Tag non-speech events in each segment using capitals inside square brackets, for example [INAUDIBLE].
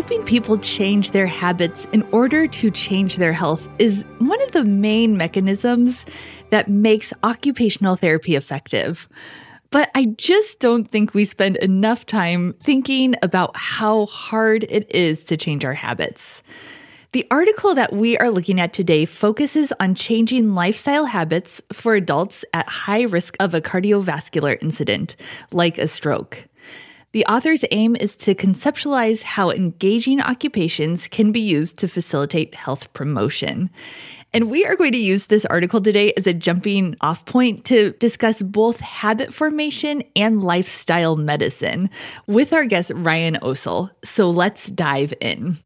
helping people change their habits in order to change their health is one of the main mechanisms that makes occupational therapy effective. But I just don't think we spend enough time thinking about how hard it is to change our habits. The article that we are looking at today focuses on changing lifestyle habits for adults at high risk of a cardiovascular incident, like a stroke. The author's aim is to conceptualize how engaging occupations can be used to facilitate health promotion. And we are going to use this article today as a jumping off point to discuss both habit formation and lifestyle medicine with our guest, Ryan Osel. So let's dive in.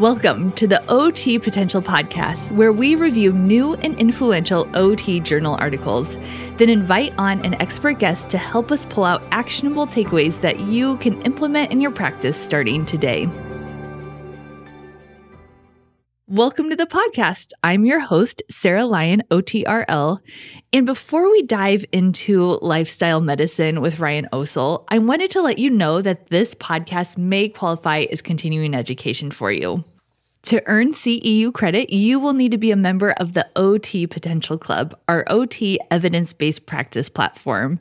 Welcome to the OT Potential Podcast, where we review new and influential OT journal articles, then invite on an expert guest to help us pull out actionable takeaways that you can implement in your practice starting today. Welcome to the podcast. I'm your host, Sarah Lyon, OTRL. And before we dive into lifestyle medicine with Ryan Osel, I wanted to let you know that this podcast may qualify as continuing education for you. To earn CEU credit, you will need to be a member of the OT Potential Club, our OT evidence based practice platform.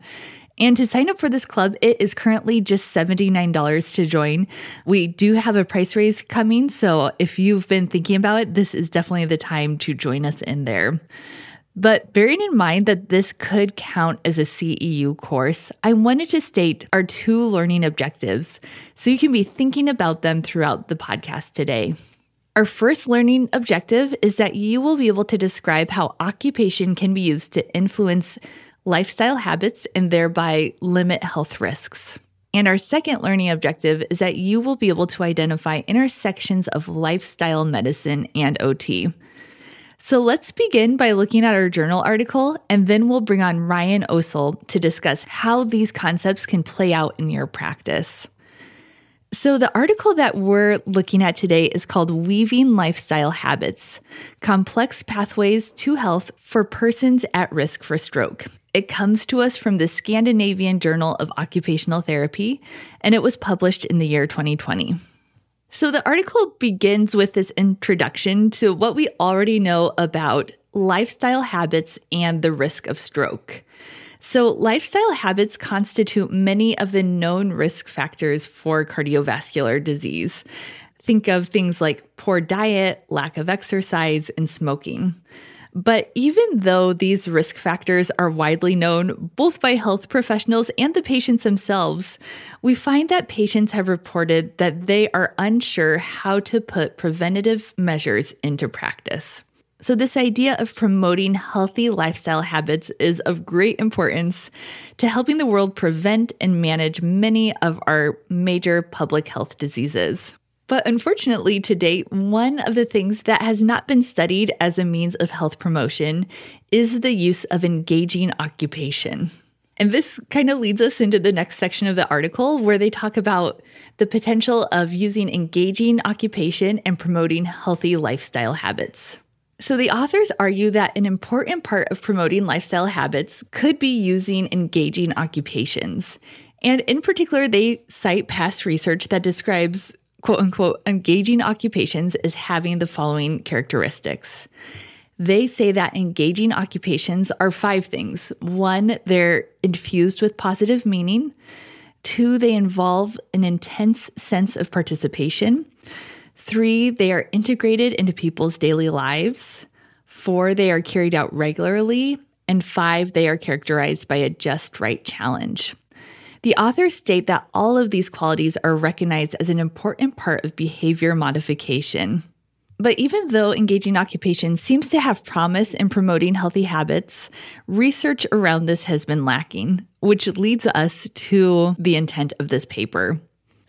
And to sign up for this club, it is currently just $79 to join. We do have a price raise coming. So if you've been thinking about it, this is definitely the time to join us in there. But bearing in mind that this could count as a CEU course, I wanted to state our two learning objectives so you can be thinking about them throughout the podcast today. Our first learning objective is that you will be able to describe how occupation can be used to influence lifestyle habits, and thereby limit health risks. And our second learning objective is that you will be able to identify intersections of lifestyle medicine and OT. So let's begin by looking at our journal article, and then we'll bring on Ryan Osel to discuss how these concepts can play out in your practice. So, the article that we're looking at today is called Weaving Lifestyle Habits Complex Pathways to Health for Persons at Risk for Stroke. It comes to us from the Scandinavian Journal of Occupational Therapy, and it was published in the year 2020. So, the article begins with this introduction to what we already know about lifestyle habits and the risk of stroke. So, lifestyle habits constitute many of the known risk factors for cardiovascular disease. Think of things like poor diet, lack of exercise, and smoking. But even though these risk factors are widely known both by health professionals and the patients themselves, we find that patients have reported that they are unsure how to put preventative measures into practice. So, this idea of promoting healthy lifestyle habits is of great importance to helping the world prevent and manage many of our major public health diseases. But unfortunately, to date, one of the things that has not been studied as a means of health promotion is the use of engaging occupation. And this kind of leads us into the next section of the article where they talk about the potential of using engaging occupation and promoting healthy lifestyle habits. So, the authors argue that an important part of promoting lifestyle habits could be using engaging occupations. And in particular, they cite past research that describes quote unquote engaging occupations as having the following characteristics. They say that engaging occupations are five things. One, they're infused with positive meaning. Two, they involve an intense sense of participation. Three, they are integrated into people's daily lives. Four, they are carried out regularly. And five, they are characterized by a just right challenge. The authors state that all of these qualities are recognized as an important part of behavior modification. But even though engaging occupation seems to have promise in promoting healthy habits, research around this has been lacking, which leads us to the intent of this paper.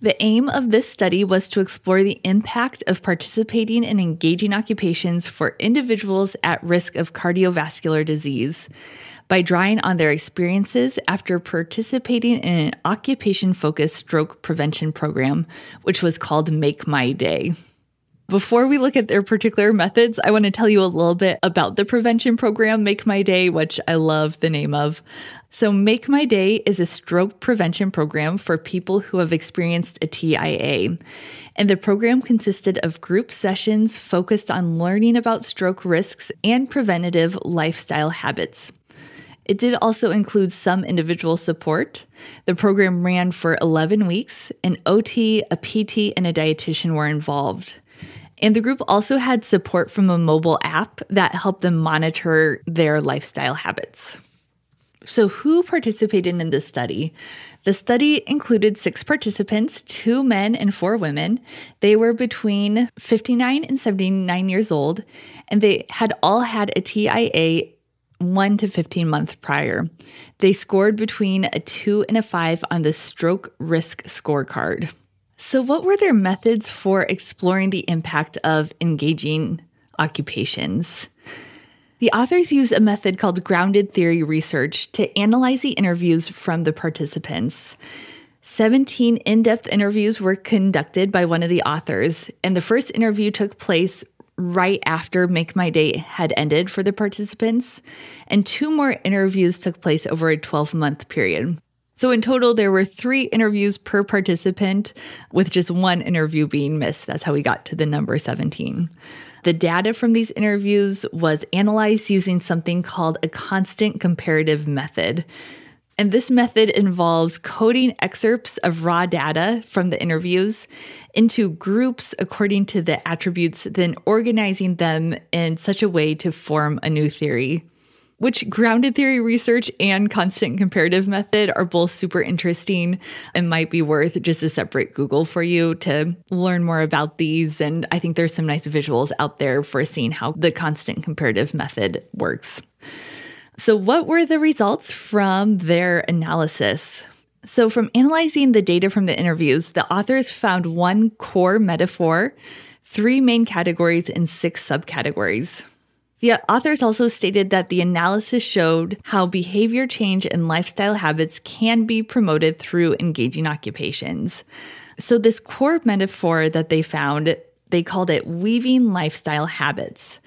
The aim of this study was to explore the impact of participating in engaging occupations for individuals at risk of cardiovascular disease by drawing on their experiences after participating in an occupation focused stroke prevention program, which was called Make My Day. Before we look at their particular methods, I want to tell you a little bit about the prevention program, Make My Day, which I love the name of. So, Make My Day is a stroke prevention program for people who have experienced a TIA. And the program consisted of group sessions focused on learning about stroke risks and preventative lifestyle habits. It did also include some individual support. The program ran for 11 weeks. An OT, a PT, and a dietitian were involved. And the group also had support from a mobile app that helped them monitor their lifestyle habits. So, who participated in this study? The study included six participants, two men and four women. They were between 59 and 79 years old, and they had all had a TIA 1 to 15 months prior. They scored between a 2 and a 5 on the stroke risk scorecard. So, what were their methods for exploring the impact of engaging occupations? The authors use a method called grounded theory research to analyze the interviews from the participants. 17 in depth interviews were conducted by one of the authors, and the first interview took place right after Make My Day had ended for the participants, and two more interviews took place over a 12 month period. So, in total, there were three interviews per participant, with just one interview being missed. That's how we got to the number 17. The data from these interviews was analyzed using something called a constant comparative method. And this method involves coding excerpts of raw data from the interviews into groups according to the attributes, then organizing them in such a way to form a new theory which grounded theory research and constant comparative method are both super interesting and might be worth just a separate Google for you to learn more about these. And I think there's some nice visuals out there for seeing how the constant comparative method works. So, what were the results from their analysis? So, from analyzing the data from the interviews, the authors found one core metaphor, three main categories, and six subcategories. The authors also stated that the analysis showed how behavior change and lifestyle habits can be promoted through engaging occupations. So, this core metaphor that they found, they called it weaving lifestyle habits.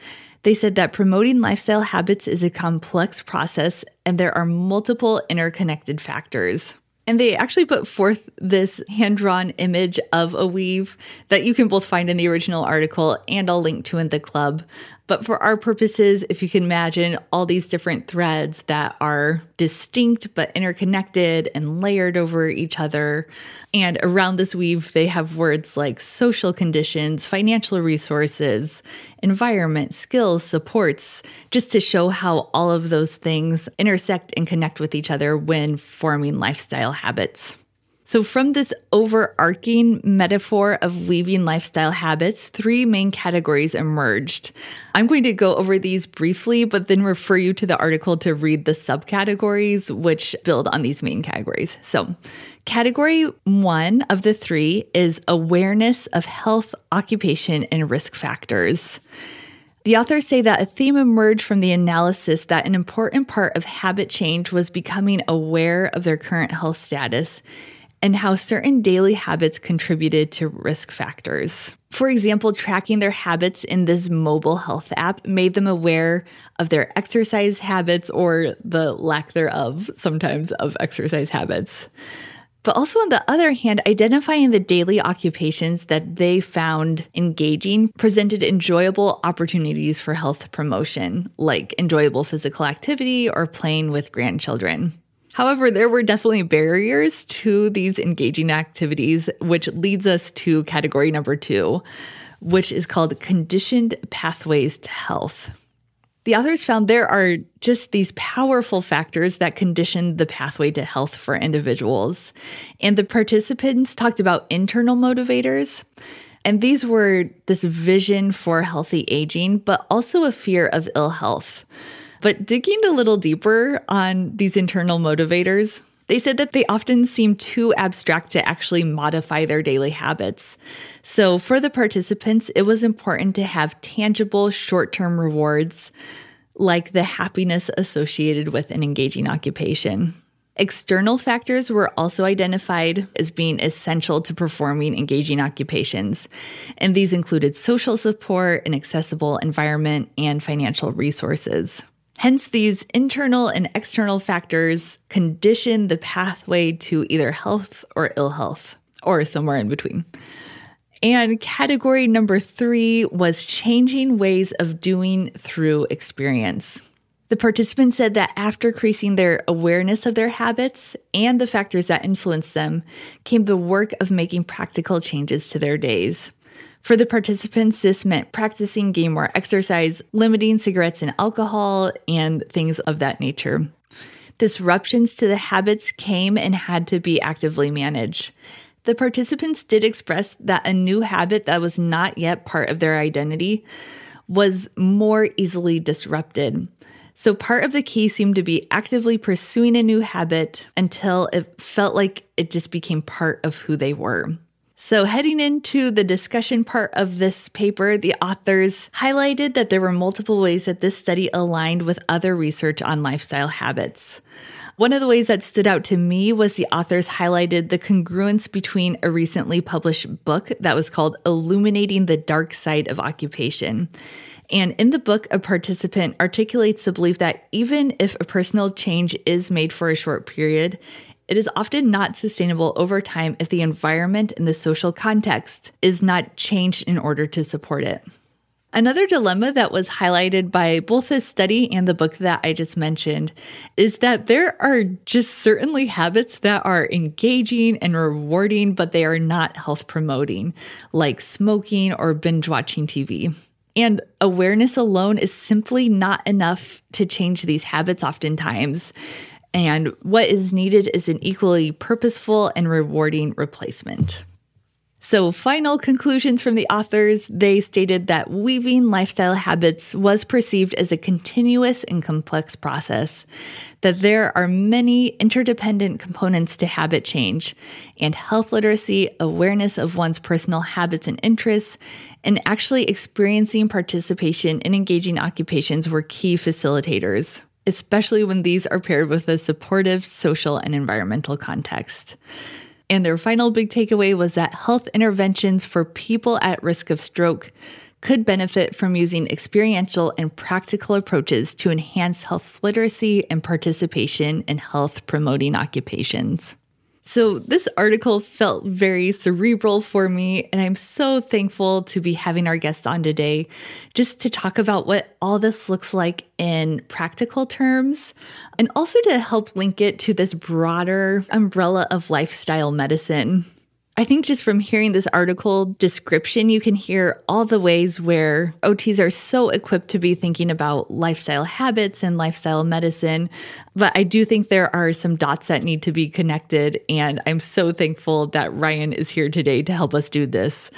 They said that promoting lifestyle habits is a complex process and there are multiple interconnected factors. And they actually put forth this hand drawn image of a weave that you can both find in the original article and I'll link to in the club. But for our purposes, if you can imagine all these different threads that are distinct but interconnected and layered over each other. And around this weave, they have words like social conditions, financial resources, environment, skills, supports, just to show how all of those things intersect and connect with each other when forming lifestyle habits. So, from this overarching metaphor of weaving lifestyle habits, three main categories emerged. I'm going to go over these briefly, but then refer you to the article to read the subcategories which build on these main categories. So, category one of the three is awareness of health, occupation, and risk factors. The authors say that a theme emerged from the analysis that an important part of habit change was becoming aware of their current health status and how certain daily habits contributed to risk factors. For example, tracking their habits in this mobile health app made them aware of their exercise habits or the lack thereof sometimes of exercise habits. But also, on the other hand, identifying the daily occupations that they found engaging presented enjoyable opportunities for health promotion, like enjoyable physical activity or playing with grandchildren. However, there were definitely barriers to these engaging activities, which leads us to category number two, which is called conditioned pathways to health. The authors found there are just these powerful factors that condition the pathway to health for individuals. And the participants talked about internal motivators. And these were this vision for healthy aging, but also a fear of ill health. But digging a little deeper on these internal motivators, they said that they often seem too abstract to actually modify their daily habits. So, for the participants, it was important to have tangible short term rewards like the happiness associated with an engaging occupation. External factors were also identified as being essential to performing engaging occupations, and these included social support, an accessible environment, and financial resources. Hence, these internal and external factors condition the pathway to either health or ill health, or somewhere in between. And category number three was changing ways of doing through experience. The participants said that after increasing their awareness of their habits and the factors that influence them, came the work of making practical changes to their days. For the participants, this meant practicing game exercise, limiting cigarettes and alcohol, and things of that nature. Disruptions to the habits came and had to be actively managed. The participants did express that a new habit that was not yet part of their identity was more easily disrupted. So, part of the key seemed to be actively pursuing a new habit until it felt like it just became part of who they were. So, heading into the discussion part of this paper, the authors highlighted that there were multiple ways that this study aligned with other research on lifestyle habits. One of the ways that stood out to me was the authors highlighted the congruence between a recently published book that was called Illuminating the Dark Side of Occupation and in the book, a participant articulates the belief that even if a personal change is made for a short period, it is often not sustainable over time if the environment and the social context is not changed in order to support it. Another dilemma that was highlighted by both this study and the book that I just mentioned is that there are just certainly habits that are engaging and rewarding, but they are not health promoting, like smoking or binge watching TV. And awareness alone is simply not enough to change these habits, oftentimes. And what is needed is an equally purposeful and rewarding replacement. So, final conclusions from the authors they stated that weaving lifestyle habits was perceived as a continuous and complex process, that there are many interdependent components to habit change, and health literacy, awareness of one's personal habits and interests, and actually experiencing participation in engaging occupations were key facilitators, especially when these are paired with a supportive social and environmental context. And their final big takeaway was that health interventions for people at risk of stroke could benefit from using experiential and practical approaches to enhance health literacy and participation in health promoting occupations. So, this article felt very cerebral for me, and I'm so thankful to be having our guest on today just to talk about what all this looks like in practical terms and also to help link it to this broader umbrella of lifestyle medicine. I think just from hearing this article description, you can hear all the ways where OTs are so equipped to be thinking about lifestyle habits and lifestyle medicine. But I do think there are some dots that need to be connected. And I'm so thankful that Ryan is here today to help us do this.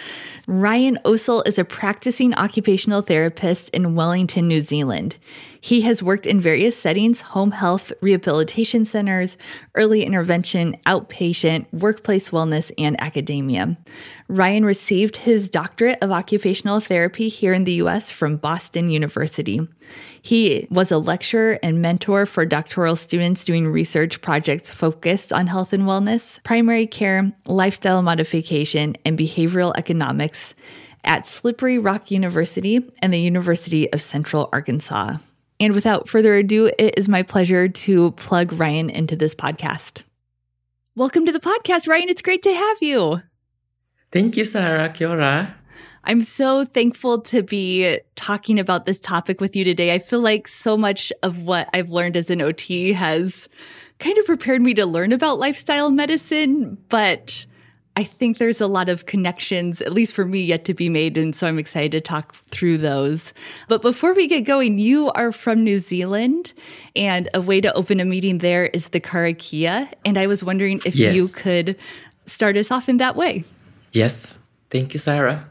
Ryan Osel is a practicing occupational therapist in Wellington, New Zealand. He has worked in various settings home health, rehabilitation centers, early intervention, outpatient, workplace wellness, and academia. Ryan received his doctorate of occupational therapy here in the US from Boston University. He was a lecturer and mentor for doctoral students doing research projects focused on health and wellness, primary care, lifestyle modification, and behavioral economics at Slippery Rock University and the University of Central Arkansas. And without further ado, it is my pleasure to plug Ryan into this podcast. Welcome to the podcast, Ryan. It's great to have you. Thank you, Sarah. Kia ora. I'm so thankful to be talking about this topic with you today. I feel like so much of what I've learned as an OT has kind of prepared me to learn about lifestyle medicine, but I think there's a lot of connections, at least for me, yet to be made. And so I'm excited to talk through those. But before we get going, you are from New Zealand, and a way to open a meeting there is the Karakia. And I was wondering if yes. you could start us off in that way. Yes. Thank you, Sarah.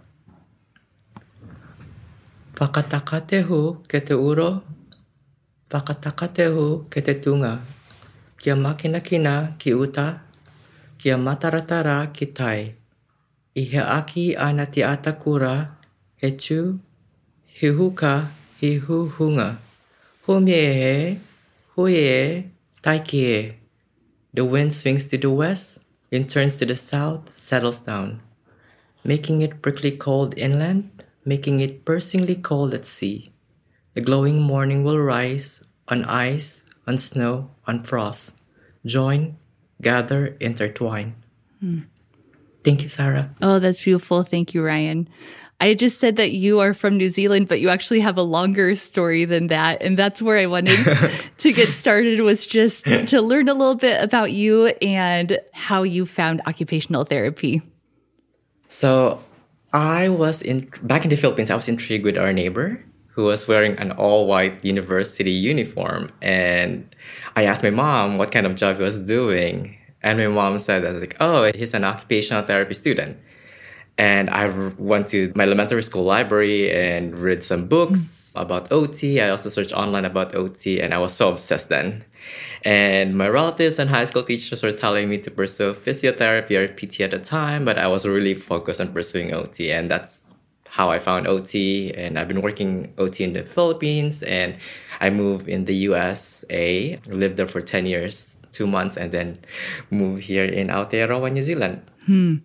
Whakatakatehu ke te uro, whakatakatehu ke te tunga, kia makina kina ki uta, kia mataratara ki tai. I he aki ana te atakura, he tū, he huka, he huhunga. Ho me e he, hui e, tai ki e. The wind swings to the west, then turns to the south, settles down, making it prickly cold inland, making it piercingly cold at sea. The glowing morning will rise on ice, on snow, on frost. Join, gather, intertwine. Thank you, Sarah. Oh, that's beautiful. Thank you, Ryan. I just said that you are from New Zealand, but you actually have a longer story than that. And that's where I wanted [LAUGHS] to get started was just to learn a little bit about you and how you found occupational therapy. So I was in back in the Philippines, I was intrigued with our neighbor who was wearing an all-white university uniform. And I asked my mom what kind of job he was doing. And my mom said that like, oh, he's an occupational therapy student. And I went to my elementary school library and read some books about OT. I also searched online about OT and I was so obsessed then. And my relatives and high school teachers were telling me to pursue physiotherapy or PT at the time, but I was really focused on pursuing OT. And that's how I found OT. And I've been working OT in the Philippines and I moved in the USA, lived there for 10 years, two months, and then moved here in Aotearoa, New Zealand. Hmm.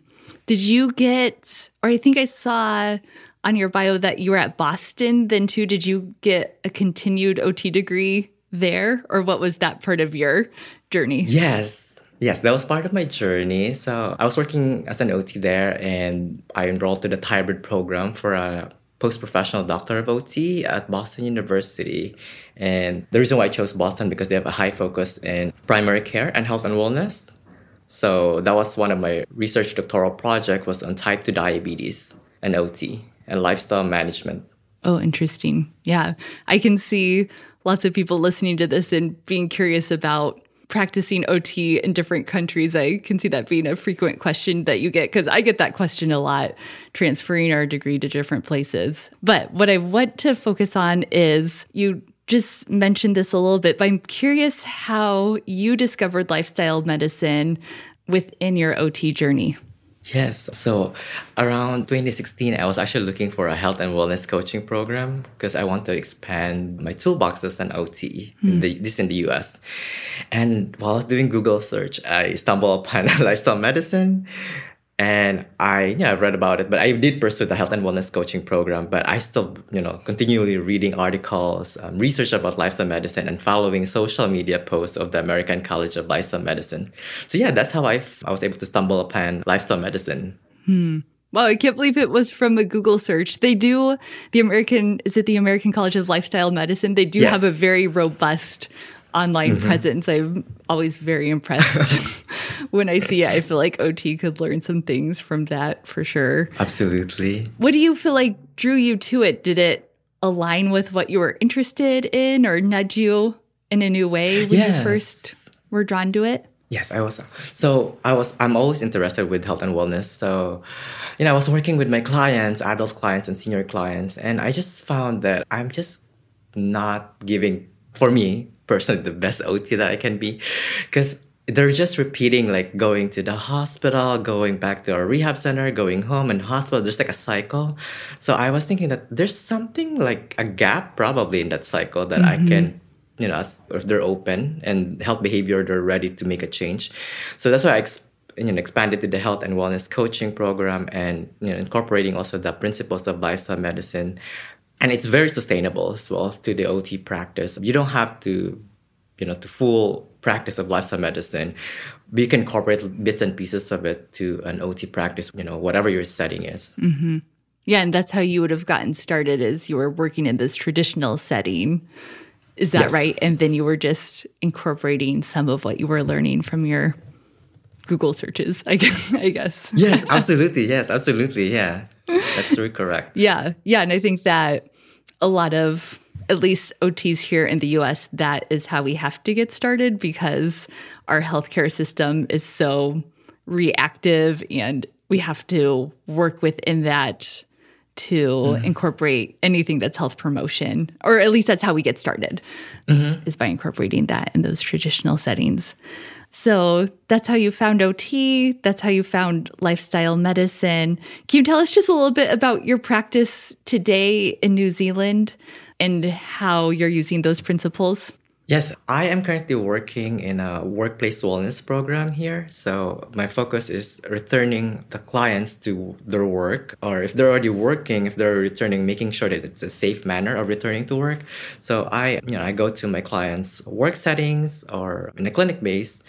Did you get, or I think I saw on your bio that you were at Boston then too? Did you get a continued OT degree there, or what was that part of your journey? Yes. Yes, that was part of my journey. So I was working as an OT there and I enrolled to the hybrid program for a post-professional doctor of OT at Boston University. And the reason why I chose Boston because they have a high focus in primary care and health and wellness. So that was one of my research doctoral project was on type 2 diabetes and OT and lifestyle management. Oh, interesting. Yeah. I can see lots of people listening to this and being curious about practicing OT in different countries. I can see that being a frequent question that you get because I get that question a lot, transferring our degree to different places. But what I want to focus on is you just mentioned this a little bit, but I'm curious how you discovered lifestyle medicine within your OT journey. Yes. So around 2016, I was actually looking for a health and wellness coaching program because I want to expand my toolbox as an OT, in hmm. the, this in the US. And while I was doing Google search, I stumbled upon [LAUGHS] lifestyle medicine. And I, yeah, I've read about it, but I did pursue the health and wellness coaching program. But I still, you know, continually reading articles, um, research about lifestyle medicine, and following social media posts of the American College of Lifestyle Medicine. So yeah, that's how I, f- I was able to stumble upon lifestyle medicine. Wow, I can't believe it was from a Google search. They do the American is it the American College of Lifestyle Medicine? They do Yes. have a very robust online mm-hmm. presence. I'm always very impressed [LAUGHS] when I see it. I feel like OT could learn some things from that for sure. Absolutely. What do you feel like drew you to it? Did it align with what you were interested in or nudge you in a new way when you first were drawn to it? Yes, I was. So I was. I'm always interested with health and wellness. So, you know, I was working with my clients, adult clients, and senior clients, and I just found that I'm just not giving, for me personally, the best OT that I can be, because they're just repeating like going to the hospital, going back to a rehab center, going home and hospital. There's like a cycle. So I was thinking that there's something like a gap probably in that cycle that I can mm-hmm. you know, if they're open and health behavior, they're ready to make a change. So that's why I ex- you know, expanded to the health and wellness coaching program and you know, incorporating also the principles of lifestyle medicine. And it's very sustainable as well to the OT practice. You don't have to, you know, to full practice of lifestyle medicine. we can incorporate bits and pieces of it to an OT practice, you know, whatever your setting is. Mm-hmm. Yeah, and that's how you would have gotten started is you were working in this traditional setting. Is that Yes. right? And then you were just incorporating some of what you were learning from your Google searches, I guess. I guess. Yes, [LAUGHS] absolutely. Yes, absolutely. Yeah. That's very correct. [LAUGHS] Yeah. Yeah. And I think that a lot of, at least OTs here in the US, that is how we have to get started because our healthcare system is so reactive and we have to work within that to mm-hmm. incorporate anything that's health promotion, or at least that's how we get started, mm-hmm. is by incorporating that in those traditional settings. So that's how you found OT. That's how you found lifestyle medicine. Can you tell us just a little bit about your practice today in New Zealand and how you're using those principles? Yes, I am currently working in a workplace wellness program here. So my focus is returning the clients to their work, or if they're already working, if they're returning, making sure that it's a safe manner of returning to work. So I, you know, I go to my clients' work settings or in a clinic base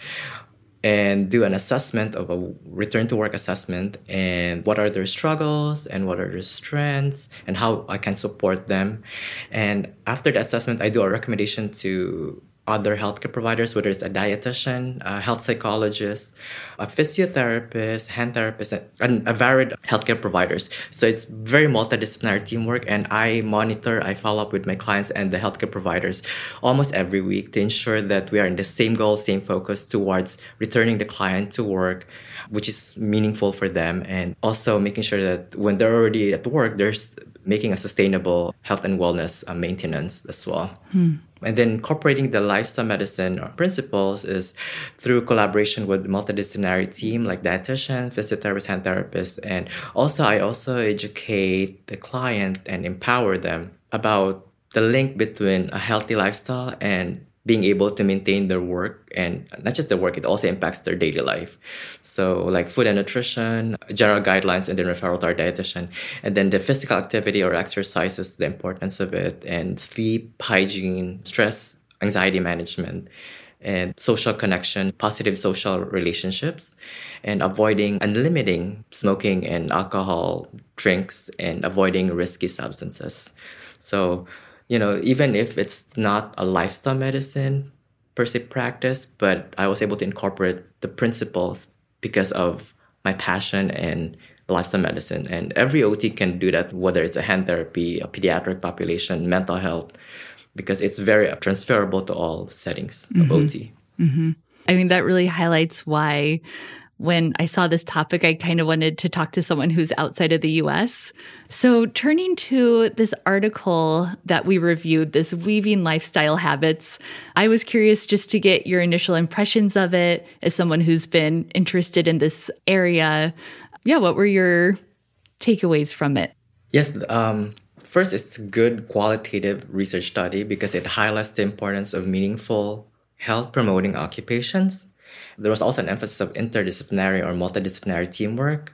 and do an assessment of a return to work assessment and what are their struggles and what are their strengths and how I can support them. And after the assessment, I do a recommendation to other healthcare providers, whether it's a dietitian, a health psychologist, a physiotherapist, hand therapist, and a varied healthcare providers. So it's very multidisciplinary teamwork, and I monitor, I follow up with my clients and the healthcare providers almost every week to ensure that we are in the same goal, same focus towards returning the client to work, which is meaningful for them, and also making sure that when they're already at work, there's making a sustainable health and wellness uh, maintenance as well. Hmm. And then incorporating the lifestyle medicine principles is through collaboration with multidisciplinary team like dietitian, physiotherapist, hand therapist, and also I also educate the client and empower them about the link between a healthy lifestyle and being able to maintain their work and not just their work, it also impacts their daily life. So like food and nutrition, general guidelines, and then referral to our dietitian. And then the physical activity or exercises, the importance of it, and sleep, hygiene, stress, anxiety management, and social connection, positive social relationships, and avoiding and limiting smoking and alcohol drinks and avoiding risky substances. So you know, even if it's not a lifestyle medicine per se practice, but I was able to incorporate the principles because of my passion and lifestyle medicine. And every OT can do that, whether it's a hand therapy, a pediatric population, mental health, because it's very transferable to all settings mm-hmm. of OT. Mm-hmm. I mean, that really highlights why when I saw this topic, I kind of wanted to talk to someone who's outside of the US. So, turning to this article that we reviewed, this weaving lifestyle habits, I was curious just to get your initial impressions of it as someone who's been interested in this area. Yeah, what were your takeaways from it? Yes, um, first, it's a good qualitative research study because it highlights the importance of meaningful health promoting occupations there was also an emphasis of interdisciplinary or multidisciplinary teamwork.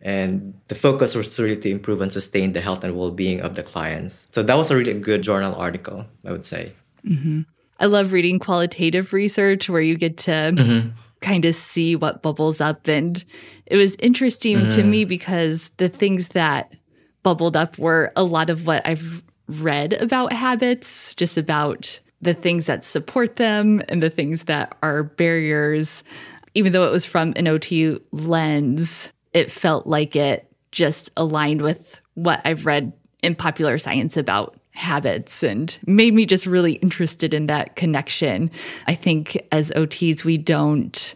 And the focus was really to improve and sustain the health and well being of the clients. So that was a really good journal article, I would say. Mm-hmm. I love reading qualitative research where you get to mm-hmm. kind of see what bubbles up. And it was interesting mm-hmm. to me because the things that bubbled up were a lot of what I've read about habits, just about the things that support them and the things that are barriers. Even though it was from an OT lens, it felt like it just aligned with what I've read in popular science about habits and made me just really interested in that connection. I think as OTs, we don't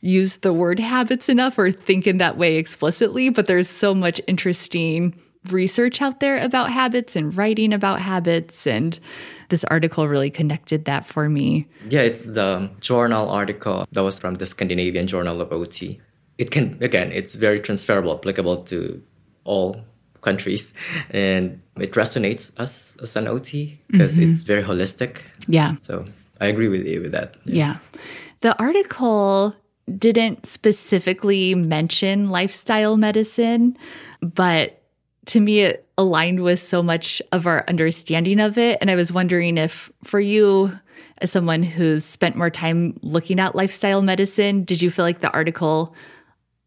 use the word habits enough or think in that way explicitly, but there's so much interesting research out there about habits and writing about habits and this article really connected that for me. Yeah, it's the journal article that was from the Scandinavian Journal of OT. It can again, it's very transferable, applicable to all countries and it resonates us as an OT because mm-hmm. it's very holistic. Yeah. So I agree with you with that. Yeah. yeah. The article didn't specifically mention lifestyle medicine, but to me, it aligned with so much of our understanding of it. And I was wondering if, for you, as someone who's spent more time looking at lifestyle medicine, did you feel like the article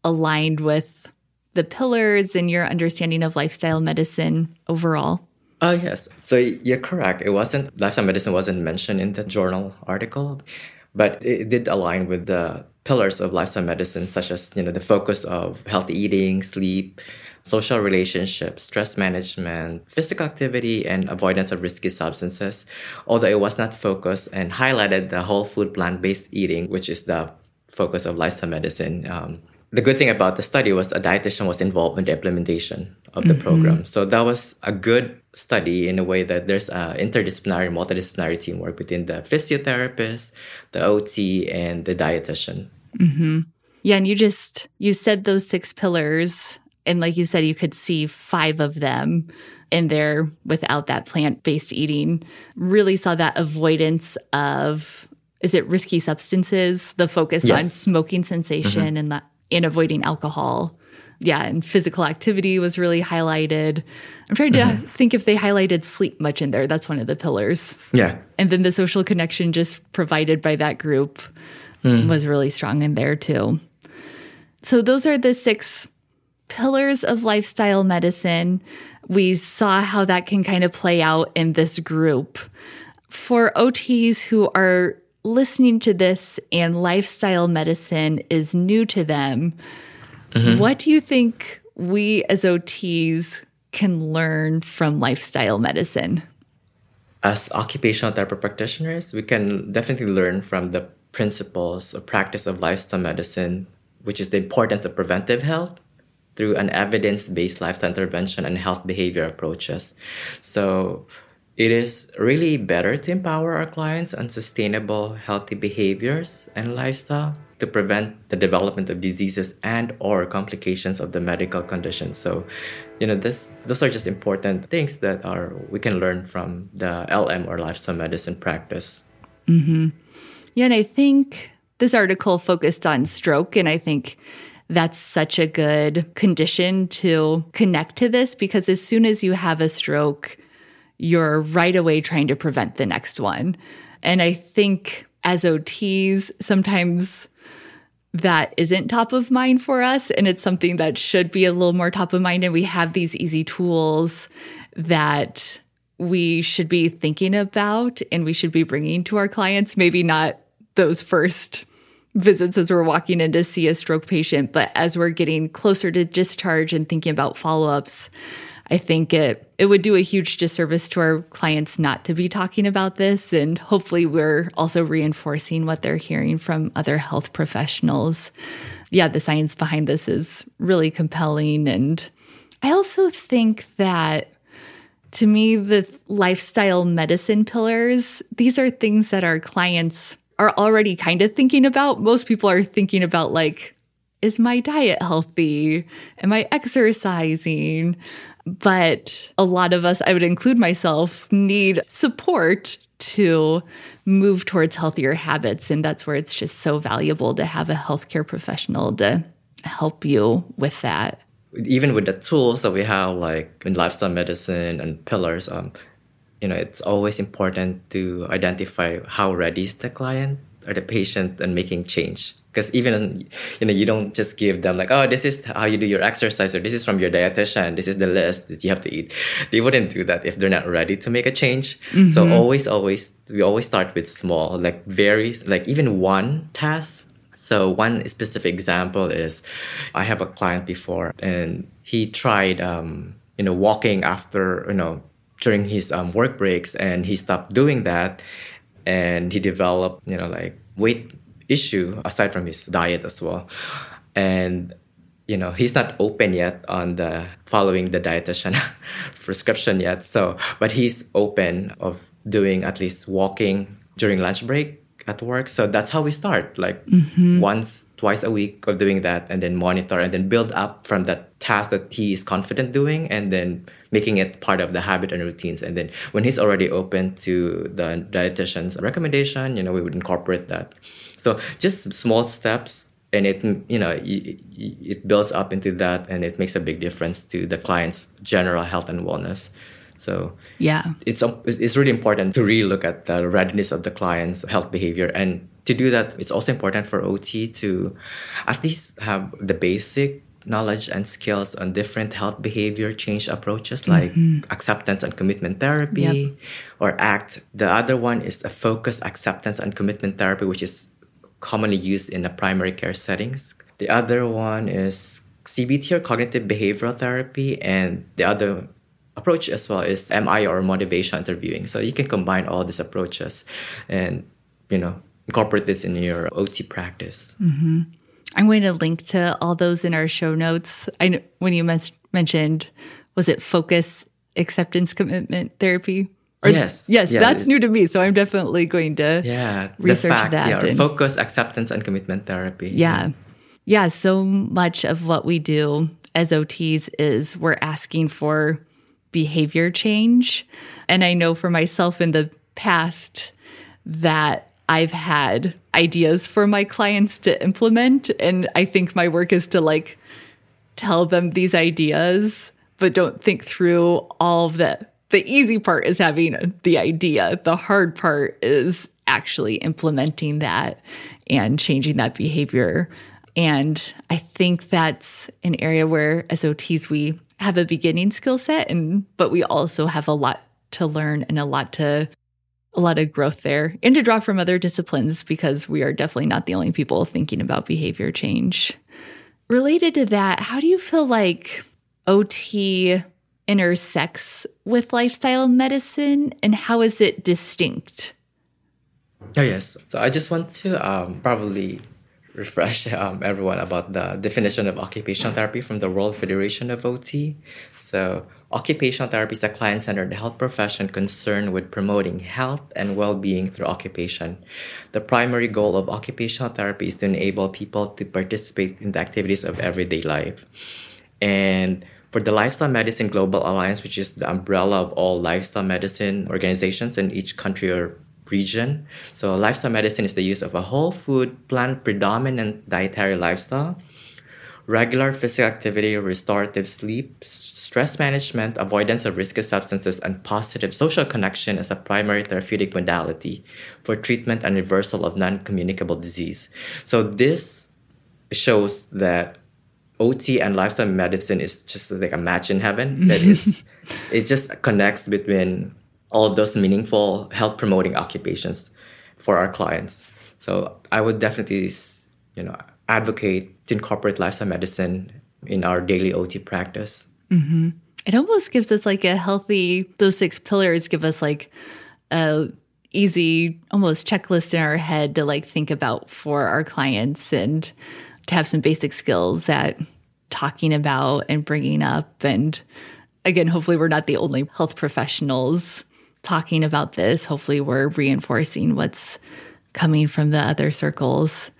aligned with the pillars and your understanding of lifestyle medicine overall? Oh yes. So you're correct. It wasn't lifestyle medicine wasn't mentioned in the journal article, but it did align with the pillars of lifestyle medicine, such as you know the focus of healthy eating, sleep, social relationships, stress management, physical activity, and avoidance of risky substances, although it was not focused and highlighted the whole food plant based eating, which is the focus of lifestyle medicine. Um, the good thing about the study was a dietitian was involved in the implementation of the mm-hmm. program. So that was a good study in a way that there's a interdisciplinary, multidisciplinary teamwork between the physiotherapist, the OT, and the dietitian. Mm-hmm. Yeah, and you just you said those six pillars And like you said, you could see five of them in there without that plant based eating. Really saw that avoidance of, is it risky substances? The focus Yes. on smoking cessation mm-hmm. and, the, and avoiding alcohol. Yeah, and physical activity was really highlighted. I'm trying to mm-hmm. think if they highlighted sleep much in there. That's one of the pillars. Yeah. And then the social connection just provided by that group mm. was really strong in there too. So, those are the six pillars of lifestyle medicine. We saw how that can kind of play out in this group. For OTs who are listening to this and lifestyle medicine is new to them, mm-hmm. what do you think we as OTs can learn from lifestyle medicine? as occupational therapy practitioners, we can definitely learn from the principles of practice of lifestyle medicine, which is the importance of preventive health through an evidence-based lifestyle intervention and health behavior approaches. So it is really better to empower our clients on sustainable healthy behaviors and lifestyle to prevent the development of diseases and or complications of the medical condition. So you know this those are just important things that are we can learn from the lm or lifestyle medicine practice. Mm-hmm. Yeah, and I think this article focused on stroke, and I think that's such a good condition to connect to this because as soon as you have a stroke, you're right away trying to prevent the next one. And I think as OTs, sometimes that isn't top of mind for us. And it's something that should be a little more top of mind. And we have these easy tools that we should be thinking about and we should be bringing to our clients. Maybe not those first visits as we're walking in to see a stroke patient, but as we're getting closer to discharge and thinking about follow ups. I think it it would do a huge disservice to our clients not to be talking about this and hopefully we're also reinforcing what they're hearing from other health professionals. Yeah, the science behind this is really compelling and I also think that to me the lifestyle medicine pillars, these are things that our clients are already kind of thinking about. Most people are thinking about like is my diet healthy? Am I exercising? But a lot of us, I would include myself, need support to move towards healthier habits. And that's where it's just so valuable to have a healthcare professional to help you with that. even with the tools that we have like in lifestyle medicine and pillars um, you know it's always important to identify how ready is the client or the patient and making change. Because even you know you don't just give them like oh this is how you do your exercise or this is from your dietitian. This is the list that you have to eat. They wouldn't do that if they're not ready to make a change. So always always we always start with small like very like even one task. So one specific example is I have a client before and he tried um, you know walking after you know during his um, work breaks and he stopped doing that and he developed you know like weight issue aside from his diet as well. And you know he's not open yet on the following the dietitian [LAUGHS] prescription yet so but he's open of doing at least walking during lunch break at work. So that's how we start like once twice a week of doing that and then monitor and then build up from that task that he is confident doing and then making it part of the habit and routines. And then when he's already open to the dietitian's recommendation you know we would incorporate that. So just small steps and it you know it builds up into that and it makes a big difference to the client's general health and wellness. So Yeah. it's it's really important to really look at the readiness of the client's health behavior. And to do that it's also important for ot to at least have the basic knowledge and skills on different health behavior change approaches mm-hmm. like acceptance and commitment therapy Yep. or act the other one is a focused acceptance and commitment therapy which is commonly used in the primary care settings the other one is cbt or cognitive behavioral therapy and the other approach as well is MI or motivation interviewing. So you can combine all these approaches and you know incorporate this in your OT practice. Mm-hmm. I'm going to link to all those in our show notes. I kn- when you mes- mentioned was it focus acceptance commitment therapy? Yes. Yes, Yeah, that's new to me, so I'm definitely going to Yeah, research fact, that yeah, and- focus, acceptance, and commitment therapy. Yeah. Yeah. So much of what we do as OTs is we're asking for behavior change. And I know for myself in the past that I've had ideas for my clients to implement. And I think my work is to like tell them these ideas, but don't think through all of the the easy part is having the idea. The hard part is actually implementing that and changing that behavior. And I think that's an area where as OTs we have a beginning skill set and but we also have a lot to learn and a lot to a lot of growth there and to draw from other disciplines because we are definitely not the only people thinking about behavior change. Related to that, how do you feel like OT intersects with lifestyle medicine and how is it distinct? Oh, yes. So I just want to um, probably refresh um, everyone about the definition of occupational therapy from the World Federation of OT. So, occupational therapy is a client centered health profession concerned with promoting health and well being through occupation. The primary goal of occupational therapy is to enable people to participate in the activities of everyday life. And for the Lifestyle Medicine Global Alliance, which is the umbrella of all lifestyle medicine organizations in each country or region. So, lifestyle medicine is the use of a whole food, plant predominant dietary lifestyle, regular physical activity, restorative sleep, stress management, avoidance of risky substances, and positive social connection as a primary therapeutic modality for treatment and reversal of non communicable disease. So, this shows that OT and lifestyle medicine is just like a match in heaven. That [LAUGHS] is, it just connects between all of those meaningful health promoting occupations for our clients. So I would definitely, you know, advocate to incorporate lifestyle medicine in our daily OT practice. Mm-hmm. It almost gives us like a healthy. Those six pillars give us like a easy, almost checklist in our head to like think about for our clients and to have some basic skills at talking about and bringing up and again hopefully we're not the only health professionals talking about this. Hopefully, we're reinforcing what's coming from the other circles.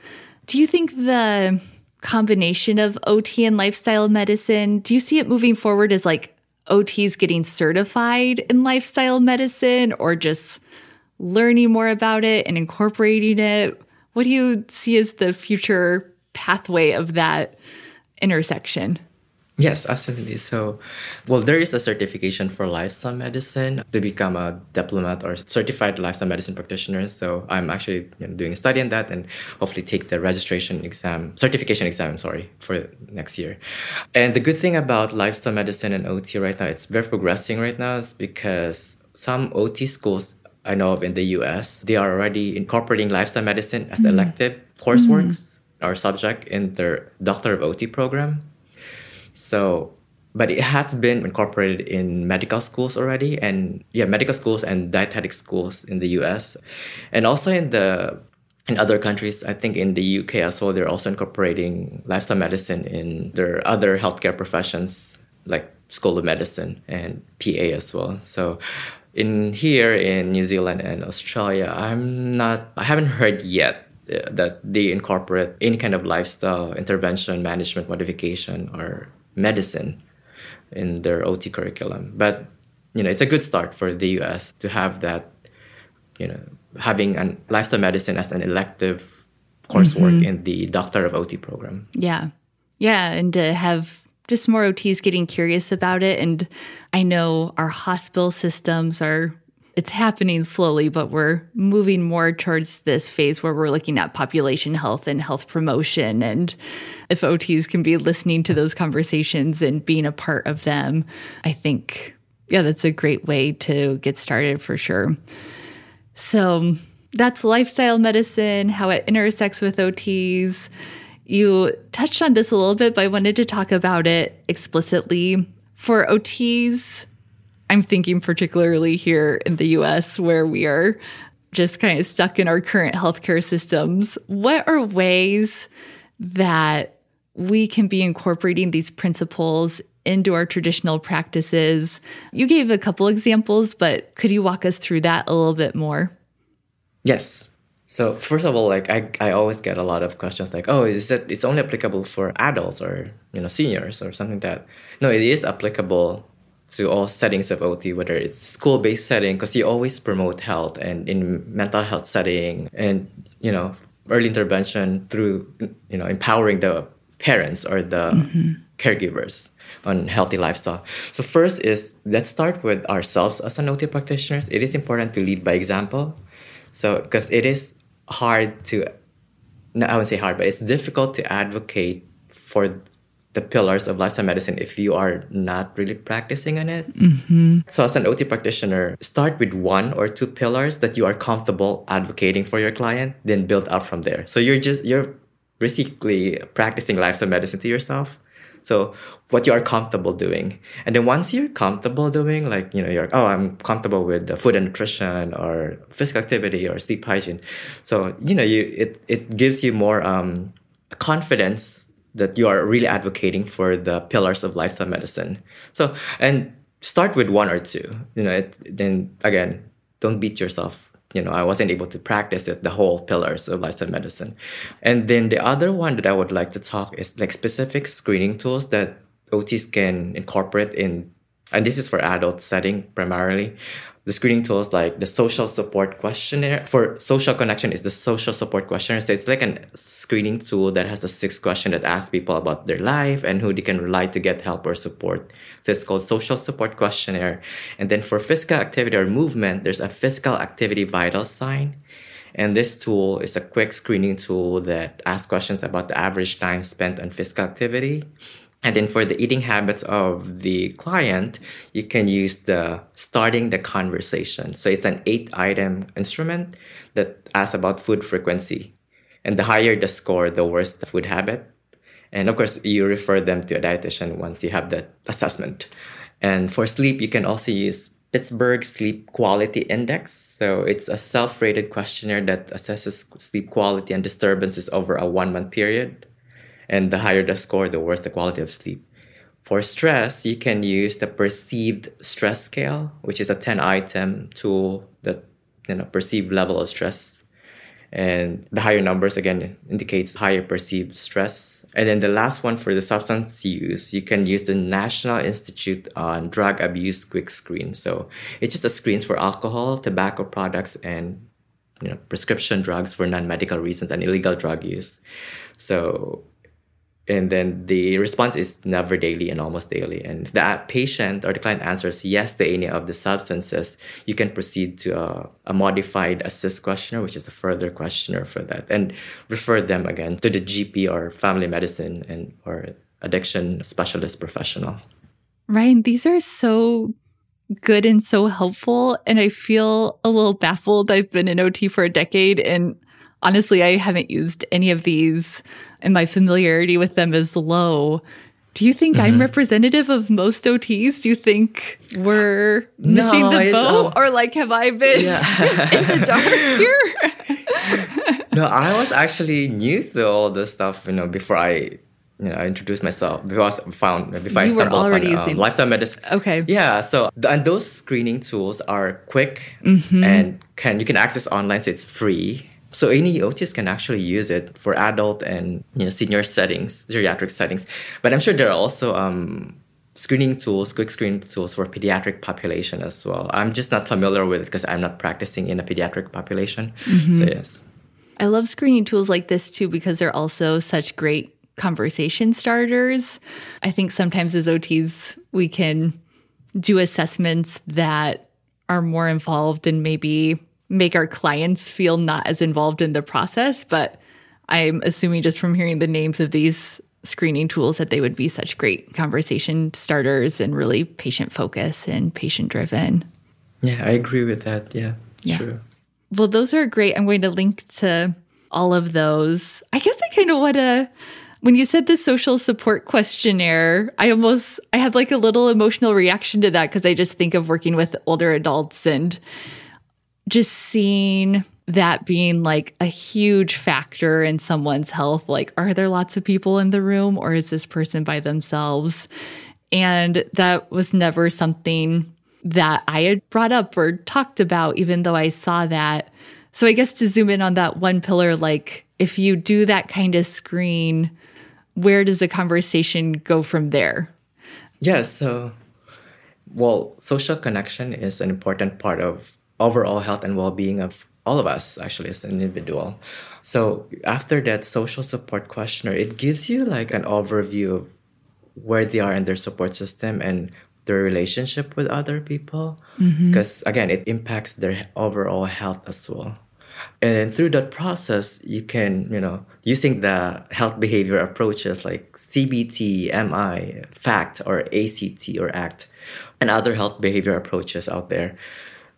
Do you think the combination of OT and lifestyle medicine, do you see it moving forward as like OTs getting certified in lifestyle medicine or just learning more about it and incorporating it? What do you see as the future pathway of that intersection? Yes, absolutely. So, well, there is a certification for lifestyle medicine to become a diplomate or certified lifestyle medicine practitioner. So, I'm actually you know, doing a study in that and hopefully take the registration exam, certification exam, sorry, for next year. And the good thing about lifestyle medicine and OT right now, it's very progressing right now, is because some OT schools I know of in the US, they are already incorporating lifestyle medicine as mm. elective coursework mm. or subject in their Doctor of OT program. So, but it has been incorporated in medical schools already, and yeah, medical schools and dietetic schools in the U.S. and also in the in other countries. I think in the UK as well, they're also incorporating lifestyle medicine in their other healthcare professions like School of Medicine and PA as well. So in here in New Zealand and Australia, I'm not. I haven't heard yet uh, that they incorporate any kind of lifestyle intervention, management modification, or medicine in their OT curriculum. But you know, it's a good start for the US to have that, you know, having a lifestyle medicine as an elective coursework mm-hmm. in the Doctor of OT program. Yeah. Yeah. And to have just more OTs getting curious about it. And I know our hospital systems are it's happening slowly, but we're moving more towards this phase where we're looking at population health and health promotion. And if OTs can be listening to those conversations and being a part of them, I think, yeah, that's a great way to get started for sure. So that's lifestyle medicine, how it intersects with OTs. You touched on this a little bit, but I wanted to talk about it explicitly. For OTs, I'm thinking particularly here in the US where we are just kind of stuck in our current healthcare systems. What are ways that we can be incorporating these principles into our traditional practices? You gave a couple examples, but could you walk us through that a little bit more? Yes. So first of all, like I, I always get a lot of questions like, oh, is that it's only applicable for adults or you know seniors or something that? No, it is applicable to all settings of OT, whether it's school-based setting, because you always promote health and in mental health setting and you know early intervention through you know empowering the parents or the mm-hmm. caregivers on healthy lifestyle. So first is let's start with ourselves as an OT practitioners. It is important to lead by example. So because it is hard to, no, I wouldn't say hard, but it's difficult to advocate for the pillars of lifestyle medicine if you are not really practicing on it. Mm-hmm. So, as an OT practitioner, start with one or two pillars that you are comfortable advocating for your client, then build up from there. So you're just you're basically practicing lifestyle medicine to yourself. So what you are comfortable doing. And then once you're comfortable doing, like, you know, you're, oh, I'm comfortable with the food and nutrition or physical activity or sleep hygiene. So, you know, you it, it gives you more um, confidence that you are really advocating for the pillars of lifestyle medicine. So, and start with one or two, you know, it, then again, don't beat yourself you know, I wasn't able to practice it, the whole pillars of lifestyle medicine. And then the other one that I would like to talk is like specific screening tools that OTs can incorporate in, and this is for adult setting primarily, the screening tools like the social support questionnaire. For social connection is the social support questionnaire. So it's like a screening tool that has a six question that asks people about their life and who they can rely to get help or support. So it's called social support questionnaire. And then for physical activity or movement there's a physical activity vital sign. And this tool is a quick screening tool that asks questions about the average time spent on physical activity and then for the eating habits of the client, you can use the starting the conversation. So it's an eight item instrument that asks about food frequency. And the higher the score, the worse the food habit. And of course, you refer them to a dietitian once you have that assessment. And for sleep, you can also use Pittsburgh Sleep Quality Index. So it's a self rated questionnaire that assesses sleep quality and disturbances over a one month period and the higher the score, the worse the quality of sleep. For stress, you can use the perceived stress scale, which is a 10 item tool that you know perceived level of stress. And the higher numbers again indicates higher perceived stress. And then the last one for the substance use, you can use the National Institute on Drug Abuse Quick Screen. So it's just a screens for alcohol, tobacco products, and you know prescription drugs for non-medical reasons and illegal drug use. So and then the response is never daily and almost daily. And if the patient or the client answers yes to any of the substances, you can proceed to a, a modified assist questionnaire, which is a further questionnaire for that, and refer them again to the GP or family medicine and or addiction specialist professional. Ryan, these are so good and so helpful. And I feel a little baffled. I've been in OT for a decade and honestly, I haven't used any of these and my familiarity with them is low. Do you think mm-hmm. I'm representative of most OTs? Do you think we're missing no, the boat? Um, or like, have I been yeah. [LAUGHS] in the dark here? [LAUGHS] no, I was actually new to all this stuff, you know, before I you know, introduced myself before I found before you I stumbled were already on um, lifestyle medicine. Okay. Yeah. So and those screening tools are quick mm-hmm. and can you can access online. So it's free so any OTs can actually use it for adult and you know senior settings, geriatric settings. But I'm sure there are also um, screening tools, quick screen tools for pediatric population as well. I'm just not familiar with it because I'm not practicing in a pediatric population. Mm-hmm. So yes. I love screening tools like this too because they're also such great conversation starters. I think sometimes as OTs we can do assessments that are more involved and maybe make our clients feel not as involved in the process. But I'm assuming just from hearing the names of these screening tools that they would be such great conversation starters and really patient focus and patient driven. Yeah, I agree with that. Yeah, yeah. Sure. Well, those are great. I'm going to link to all of those. I guess I kind of want to when you said the social support questionnaire, I almost I had like a little emotional reaction to that because I just think of working with older adults and just seeing that being like a huge factor in someone's health. Like, are there lots of people in the room or is this person by themselves? And that was never something that I had brought up or talked about, even though I saw that So I guess to zoom in on that one pillar, like if you do that kind of screen, where does the conversation go from there? Yeah, so well, social connection is an important part of overall health and well-being of all of us actually as an individual. So after that social support questionnaire, it gives you like an overview of where they are in their support system and their relationship with other people. Mm-hmm. Because again it impacts their overall health as well. And through that process you can you know using the health behavior approaches like cbt mi fact or act or act and other health behavior approaches out there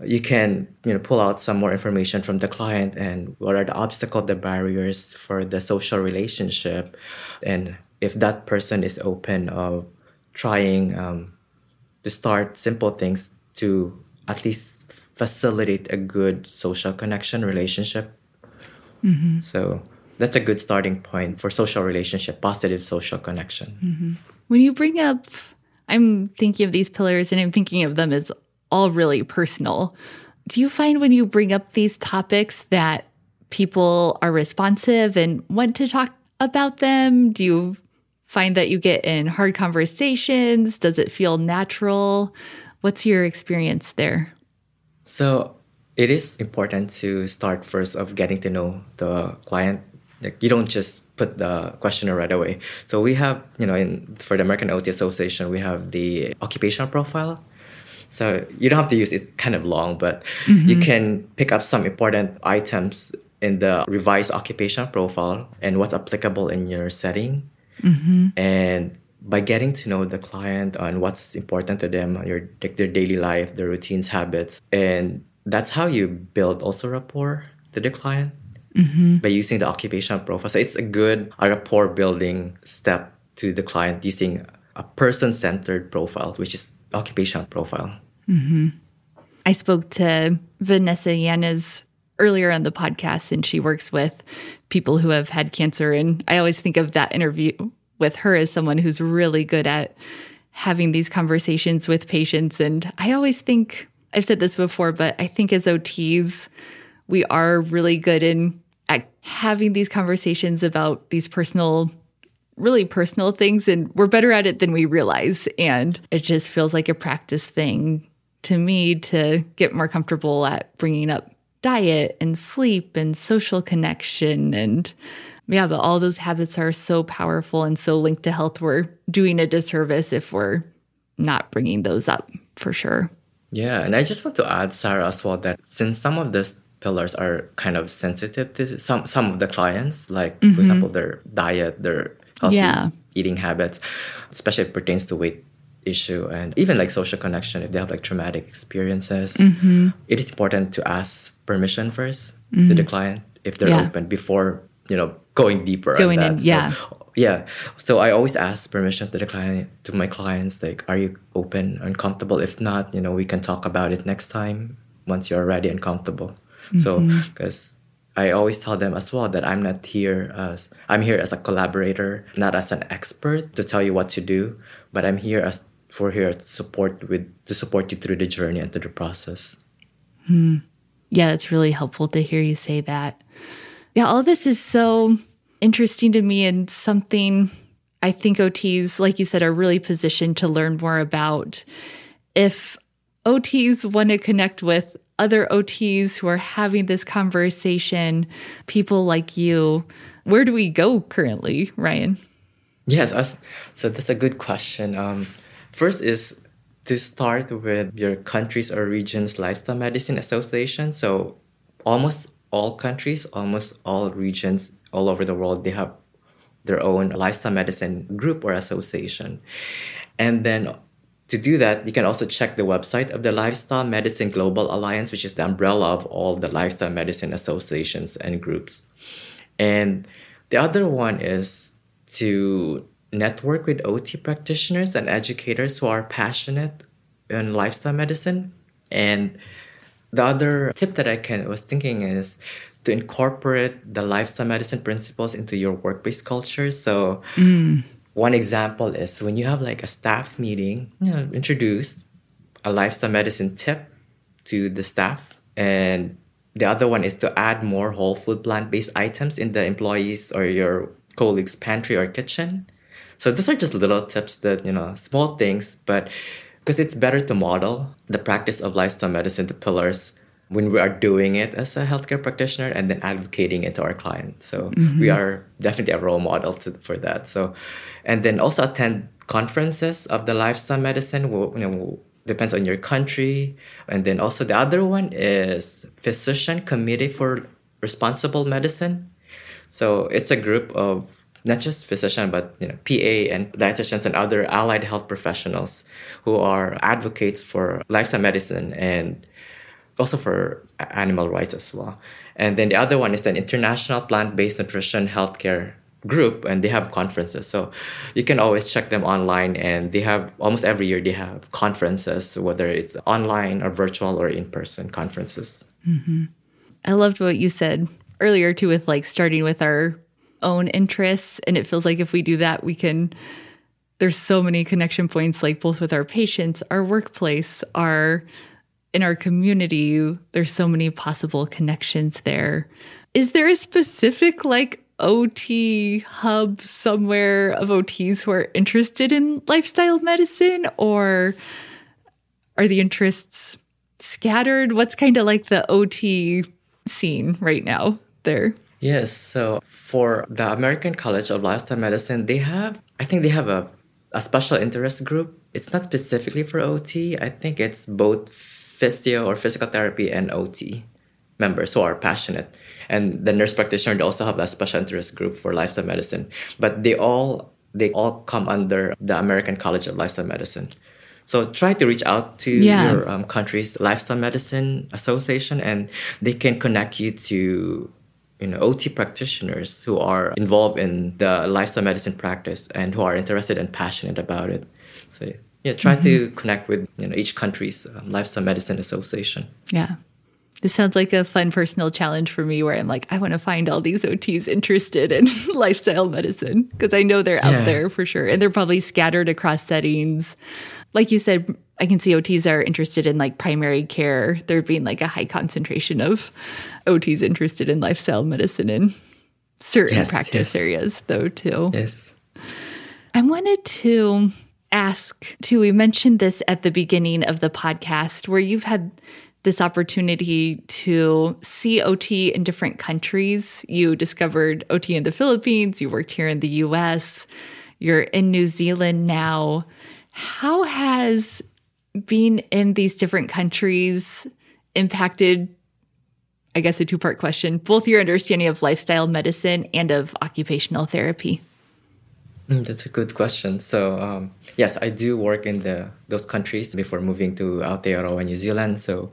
you can you know pull out some more information from the client and what are the obstacles the barriers for the social relationship. And if that person is open of trying um, to start simple things to at least facilitate a good social connection relationship. So that's a good starting point for social relationship positive social connection. When you bring up, I'm thinking of these pillars and I'm thinking of them as all really personal. Do you find when you bring up these topics that people are responsive and want to talk about them? Do you find that you get in hard conversations? Does it feel natural? What's your experience there? So it is important to start first of getting to know the client. Like you don't just put the questionnaire right away. So we have, you know, in for the American OT Association, we have the occupational profile. So you don't have to use it kind of long, but you mm-hmm. can pick up some important items in the revised occupational profile and what's applicable in your setting. Mm-hmm. And by getting to know the client on what's important to them, your like their daily life, their routines, habits, and that's how you build also rapport to the client mm-hmm. by using the occupational profile. So it's a good a rapport building step to the client using a person centered profile, which is occupational profile. Mm-hmm. I spoke to Vanessa Yanez earlier on the podcast, and she works with people who have had cancer. And I always think of that interview with her as someone who's really good at having these conversations with patients. And I always think, I've said this before, but I think as OTs, we are really good in at having these conversations about these personal really personal things and we're better at it than we realize. And it just feels like a practice thing to me to get more comfortable at bringing up diet and sleep and social connection. And yeah but all those habits are so powerful and so linked to health. We're doing a disservice if we're not bringing those up for sure. Yeah, and I just want to add, Sarah, as well, that since some of these pillars are kind of sensitive to some some of the clients, like for mm-hmm. example, their diet, their healthy Yeah. eating habits, especially if it pertains to weight issue and even like social connection, if they have like traumatic experiences, mm-hmm. it is important to ask permission first to the mm-hmm. client if they're Yeah. open before you know going deeper. Going in, yeah. yeah. So I always ask permission to the client, to my clients, like, are you open and comfortable? If not, you know, we can talk about it next time once you're ready and comfortable. So, mm-hmm. because I always tell them as well that I'm not here as I'm here as a collaborator, not as an expert to tell you what to do, but I'm here as for here to support with to support you through the journey and through the process. Hmm. Yeah, it's really helpful to hear you say that. Yeah, all this is so interesting to me and something I think OTs, like you said, are really positioned to learn more about. If OTs want to connect with other OTs who are having this conversation, people like you, where do we go currently, Ryan? Yes, so that's a good question. Um, first is to start with your country's or region's lifestyle medicine association. So almost all countries, almost all regions all over the world, they have their own lifestyle medicine group or association. And then to do that, you can also check the website of the Lifestyle Medicine Global Alliance, which is the umbrella of all the lifestyle medicine associations and groups. And the other one is to network with OT practitioners and educators who are passionate in lifestyle medicine. And the other tip that I can was thinking is to incorporate the lifestyle medicine principles into your workplace culture. So mm. One example is when you have like a staff meeting, you know, introduce a lifestyle medicine tip to the staff and the other one is to add more whole food plant based items in the employees or your colleagues' pantry or kitchen. So those are just little tips that, you know, small things, but because it's better to model the practice of lifestyle medicine, the pillars, when we are doing it as a healthcare practitioner and then advocating it to our clients. So mm-hmm. we are definitely a role model to, for that. So, and then also attend conferences of the lifestyle medicine. you know, depends on your country. And then also the other one is Physician Committee for Responsible Medicine. So it's a group of not just physician but you know PA and dietitians and other allied health professionals who are advocates for lifestyle medicine and also for animal rights as well. And then the other one is an international plant-based nutrition healthcare group and they have conferences so you can always check them online and they have almost every year they have conferences whether it's online or virtual or in-person conferences mm-hmm. i loved what you said earlier too with like starting with our own interests and it feels like if we do that we can there's so many connection points like both with our patients our workplace our in our community there's so many possible connections there is there a specific like OT hub somewhere of OTs who are interested in lifestyle medicine, or are the interests scattered? What's kind of like the OT scene right now there? Yes. So for the American College of Lifestyle Medicine, they have, I think they have a, a special interest group. It's not specifically for OT. I think it's both physio or physical therapy and OT members who are passionate. And the nurse practitioner they also have a special interest group for lifestyle medicine. But they all they all come under the american college of lifestyle medicine. So try to reach out to yeah. your um, country's lifestyle medicine association and they can connect you to you know ot practitioners who are involved in the lifestyle medicine practice and who are interested and passionate about it. So yeah try mm-hmm. to connect with you know each country's um, lifestyle medicine association yeah this sounds like a fun personal challenge for me where I'm like, I want to find all these OTs interested in [LAUGHS] lifestyle medicine because I know they're out there for sure. And they're probably scattered across settings. Like you said, I can see OTs are interested in like primary care. There being like a high concentration of [LAUGHS] OTs interested in lifestyle medicine in certain yes, practice yes. areas, though, too. Yes. I wanted to ask too, we mentioned this at the beginning of the podcast where you've had this opportunity to see OT in different countries. You discovered OT in the Philippines, you worked here in the US, you're in New Zealand now. How has being in these different countries impacted? I guess a two part question, both your understanding of lifestyle medicine and of occupational therapy. Mm, that's a good question. So, um, yes, I do work in the those countries before moving to Aotearoa, New Zealand. So,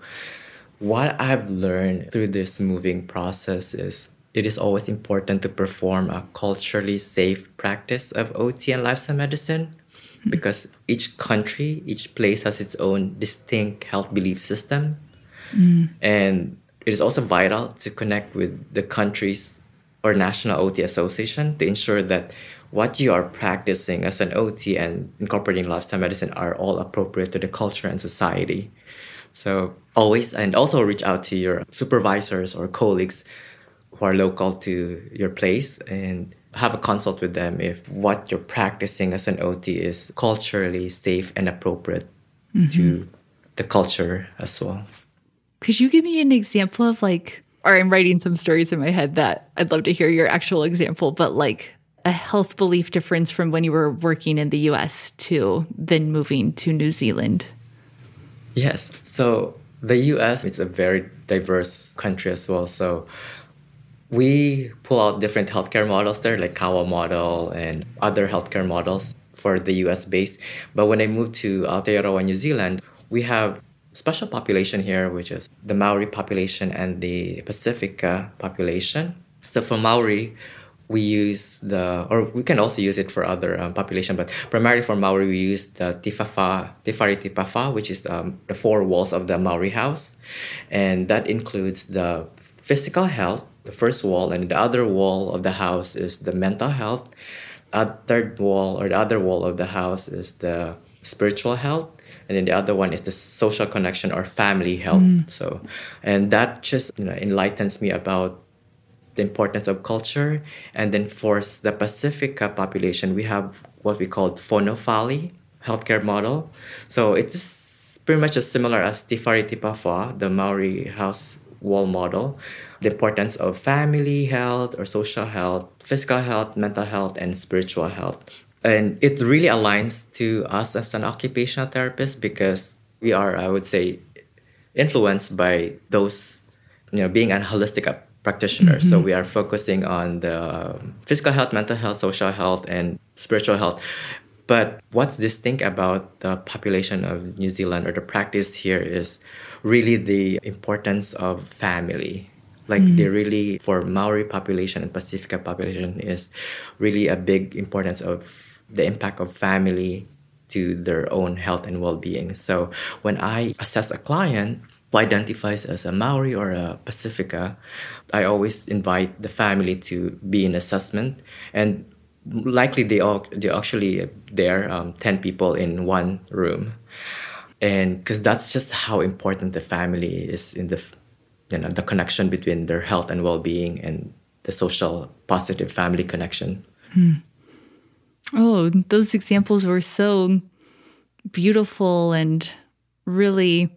what I've learned through this moving process is it is always important to perform a culturally safe practice of OT and lifestyle medicine mm-hmm. because each country, each place has its own distinct health belief system. Mm. And it is also vital to connect with the country's or national OT association to ensure that what you are practicing as an OT and incorporating lifestyle medicine are all appropriate to the culture and society. So always and also reach out to your supervisors or colleagues who are local to your place and have a consult with them if what you're practicing as an OT is culturally safe and appropriate mm-hmm. to the culture as well. Could you give me an example of like, or I'm writing some stories in my head that I'd love to hear your actual example, but like a health belief difference from when you were working in the US to then moving to New Zealand? Yes. So the US is a very diverse country as well. So we pull out different healthcare models there, like Kawa model and other healthcare models for the US base. But when I moved to Aotearoa, New Zealand, we have special population here, which is the Maori population and the Pacifica population. So for Maori, we use the, or we can also use it for other um, population, but primarily for Maori, we use the tifafa, Te Whare Tapa Whā, which is um, the four walls of the Maori house. And that includes the physical health, the first wall, and the other wall of the house is the mental health. A third wall or the other wall of the house is the spiritual health. and then the other one is the social connection or family health. So, and that just you know enlightens me about the importance of culture. And then for the Pacifica population, we have what we call Fonofale healthcare model. So it's pretty much as similar as Te Whare Tapa Whā, the Maori house wall model. The importance of family health or social health, physical health, mental health, and spiritual health. And it really aligns to us as an occupational therapist because we are, I would say, influenced by those, you know, being a holistic practitioner. So mm-hmm. we are focusing on the um, physical health, mental health, social health, and spiritual health. But what's distinct about the population of New Zealand or the practice here is really the importance of family. Like mm-hmm. they really for Maori population and Pacifica population is really a big importance of the impact of family to their own health and well-being. So when I assess a client who identifies as a Maori or a Pacifica, I always invite the family to be in assessment. And likely they all they actually there um, 10 people in one room. And because that's just how important the family is in the you know the connection between their health and well-being and the social positive family connection. Oh, those examples were so beautiful and really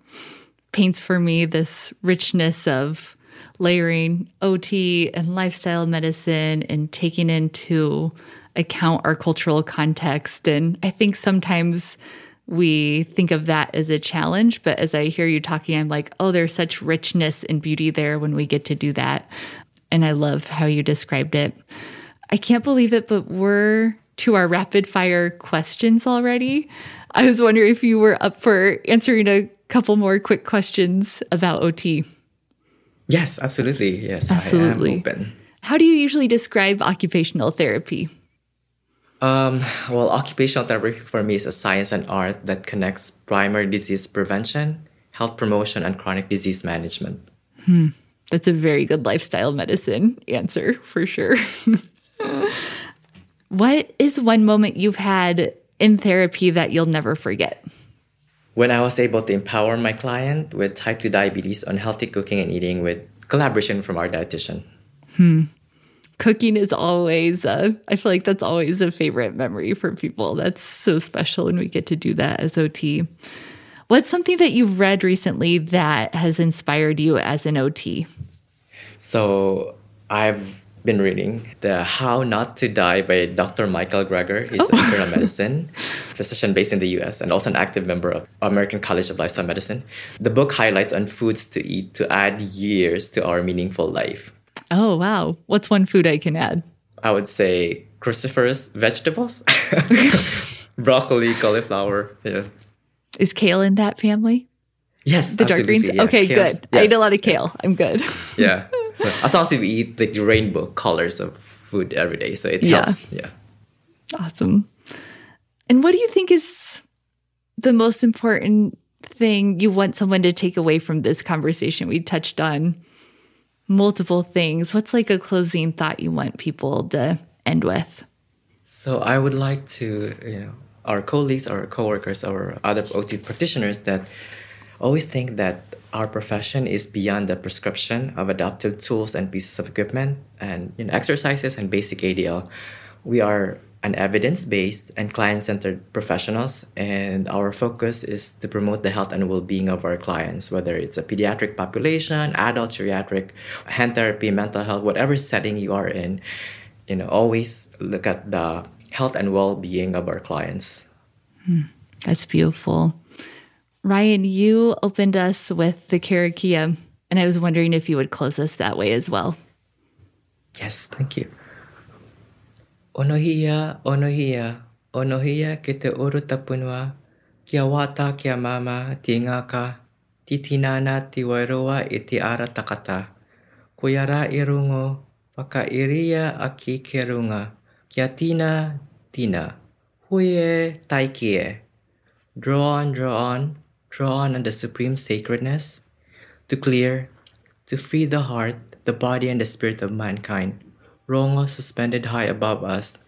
paints for me this richness of layering OT and lifestyle medicine and taking into account our cultural context. And I think sometimes we think of that as a challenge, but as I hear you talking, I'm like, oh, there's such richness and beauty there when we get to do that. And I love how you described it. I can't believe it, but we're to our rapid fire questions already. I was wondering if you were up for answering a couple more quick questions about OT. yes absolutely yes Absolutely. i am open How do you usually describe occupational therapy? Um, well, occupational therapy for me is a science and art that connects primary disease prevention, health promotion, and chronic disease management. That's a very good lifestyle medicine answer for sure. [LAUGHS] what is one moment you've had in therapy that you'll never forget? When I was able to empower my client with type 2 diabetes on healthy cooking and eating with collaboration from our dietitian. Hmm. cooking is always uh, i feel like that's always a favorite memory for people that's so special when we get to do that as ot what's something that you've read recently that has inspired you as an ot So I've been reading the How Not to Die by Dr. Michael Greger. He's an internal oh. medicine [LAUGHS] physician based in the US and also an active member of American College of Lifestyle Medicine. The book highlights on foods to eat to add years to our meaningful life. oh wow what's one food i can add I would say cruciferous vegetables, [LAUGHS] broccoli, cauliflower. Yeah. is kale in that family Yes, the dark greens yeah. okay Kales, good i eat a lot of kale i'm good Yeah. [LAUGHS] As long as we eat the rainbow colors of food every day, so it Yeah. helps. Yeah. Awesome. And what do you think is the most important thing you want someone to take away from this conversation? We touched on multiple things. What's like a closing thought you want people to end with? So I would like to, you know, our colleagues, our coworkers, our other OT practitioners that always think that our profession is beyond the prescription of adaptive tools and pieces of equipment and you know, exercises and basic ADL. We are an evidence-based and client-centered professionals and our focus is to promote the health and well-being of our clients whether it's a pediatric population adult geriatric hand therapy mental health whatever setting you are in you know always look at the health and well-being of our clients hmm. That's beautiful. Ryan, you opened us with the Karakia, and I was wondering if you would close us that way as well. yes thank you. Onohia onohia onohia ke te uru tapunua kia wata kia mama ti ngaka ti tinana ti wairoa i te ara takata. Ko yara i rungo aki ke runga. Kia tina tina. E taiki e. Draw on draw on draw on on the supreme sacredness to clear, to free the heart, the body, and the spirit of mankind. Rongo suspended high above us,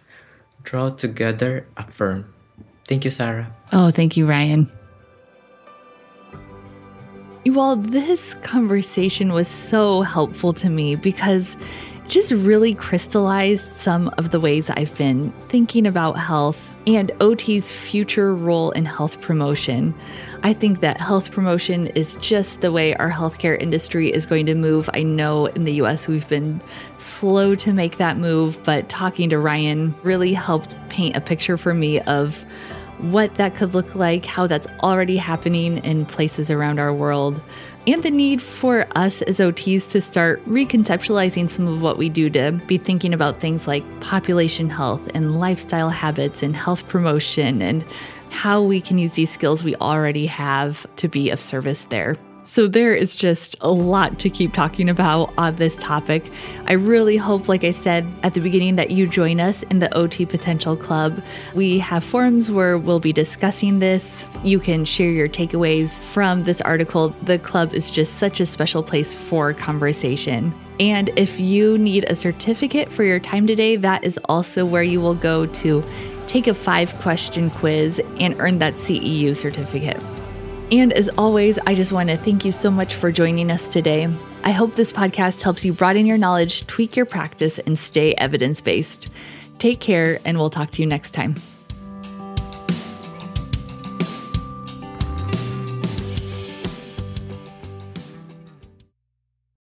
draw together, affirm. Thank you, Sarah. Oh, thank you, Ryan. Well, this conversation was so helpful to me because it just really crystallized some of the ways I've been thinking about health and OT's future role in health promotion. I think that health promotion is just the way our healthcare industry is going to move. I know in the US we've been slow to make that move, but talking to Ryan really helped paint a picture for me of what that could look like, how that's already happening in places around our world, and the need for us as OTs to start reconceptualizing some of what we do to be thinking about things like population health and lifestyle habits and health promotion and how we can use these skills we already have to be of service there. So, there is just a lot to keep talking about on this topic. I really hope, like I said at the beginning, that you join us in the OT Potential Club. We have forums where we'll be discussing this. You can share your takeaways from this article. The club is just such a special place for conversation. And if you need a certificate for your time today, that is also where you will go to take a five question quiz and earn that CEU certificate. And as always, I just want to thank you so much for joining us today. I hope this podcast helps you broaden your knowledge, tweak your practice, and stay evidence based. Take care, and we'll talk to you next time.